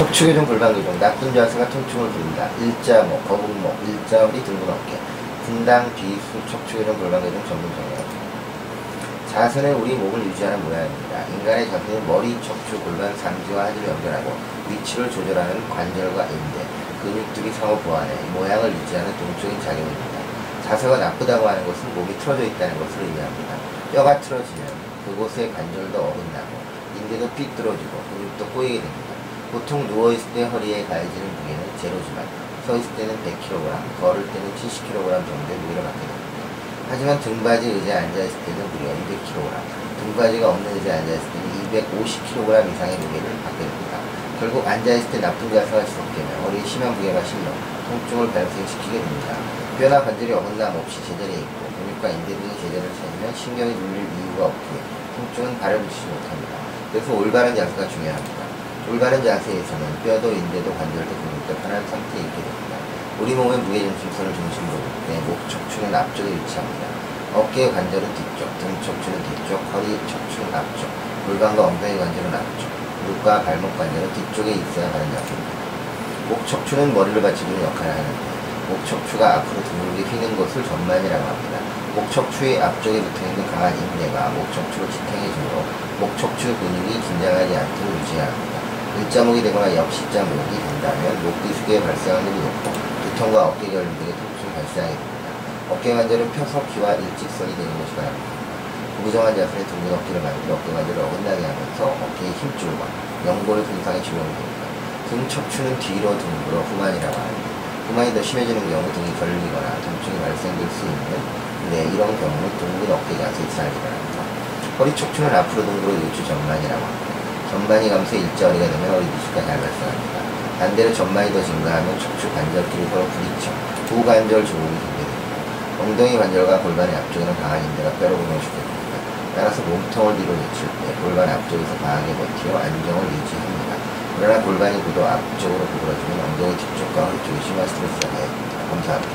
척추교정 골반교정 나쁜 자세가 통증을 부른다 일자목 거북목 일자허리 등근 어깨 분당 비수 척추교정 골반교정 전문 정형 자세는 우리 몸을 유지하는 모양입니다. 인간의 자세는 머리, 척추, 골반, 삼지와 하지를 연결하고 위치를 조절하는 관절과 인대, 근육들이 상호 보완해 모양을 유지하는 동적인 작용입니다. 자세가 나쁘다고 하는 것은 몸이 틀어져 있다는 것을 의미합니다. 뼈가 틀어지면 그곳의 관절도 어긋나고 인대도 삐뚤어지고 근육도 꼬이게 됩니다. 보통 누워있을 때 허리에 가해지는 무게는 제로지만 서 있을 때는 100kg, 걸을 때는 70kg 정도의 무게를 갖게 됩니다. 하지만 등받이 의자에 앉아있을 때는 무려 200kg, 등받이가 없는 의자에 앉아있을 때는 250kg 이상의 무게를 받게 됩니다. 결국 앉아있을 때 나쁜 자세가 지속되면 허리에 심한 무게가 실려 통증을 발생시키게 됩니다. 뼈나 관절이 어긋남 없이 제자리에 있고 근육과 인대 등이 제자리를 찾으면 신경이 눌릴 이유가 없기에 통증은 발을 붙이지 못합니다. 그래서 올바른 자세가 중요합니다. 올바른 자세에서는 뼈도 인대도 관절도 근육도 편한 상태에 있게 됩니다. 우리 몸의 무게중심선을 중심으로 볼때 목 척추는 앞쪽에 위치합니다. 어깨 관절은 뒤쪽, 등 척추는 뒤쪽, 허리 척추는 앞쪽, 골반과 엉덩이 관절은 앞쪽, 무릎과 발목 관절은 뒤쪽에 있어야 하는 자세입니다. 목 척추는 머리를 받쳐주는 역할을 하는데 목 척추가 앞으로 둥글게 휘는 것을 전만이라고 합니다. 목 척추의 앞쪽에 붙어있는 강한 인대가 목 척추를 지탱해주므로 목 척추 근육이 긴장하지 않도록 유지해야 합니다. 일자목이 되거나 역시자목이 된다면 목 기숙에 발생하는 높고 두통과 어깨 결림 등의 통증이 발생하게 됩니다. 어깨 관절은 펴서 귀와 일직선이 되는 것이 바랍니다. 부부정한 자세에 둥근 어깨를 만들어 어깨 관절을 어긋나게 하면서 어깨의 힘줄과 연골 손상에 적용됩니다. 등 척추는 뒤로 둥글어 후만이라고 하는데 후만이 더 심해지는 경우 등이 결리거나 통증이 발생될 수 있는 네, 이런 경우는 둥근 어깨 자세에 살게 바랍니다. 허리 척추는 앞으로 둥글어 요추 전만이라고 합니다. 전반이 감소 일자허리가 되면 허리 디스크가 잘 발생합니다. 반대로 전반이 더 증가하면 척추 관절끼리 서로 부딪혀 부관절 증후군이 생기게 됩니다. 엉덩이 관절과 골반의 앞쪽에는 강한 인대가 뼈로 고정시켜 됩니다. 따라서 몸통을 뒤로 내칠 때 골반 앞쪽에서 강하게 버티어 안정을 유지합니다. 그러나 골반이 굳어 앞쪽으로 구부러지면 엉덩이 뒤쪽과 허리 쪽에 심한 스트레스가 가해집니다. 감사합니다.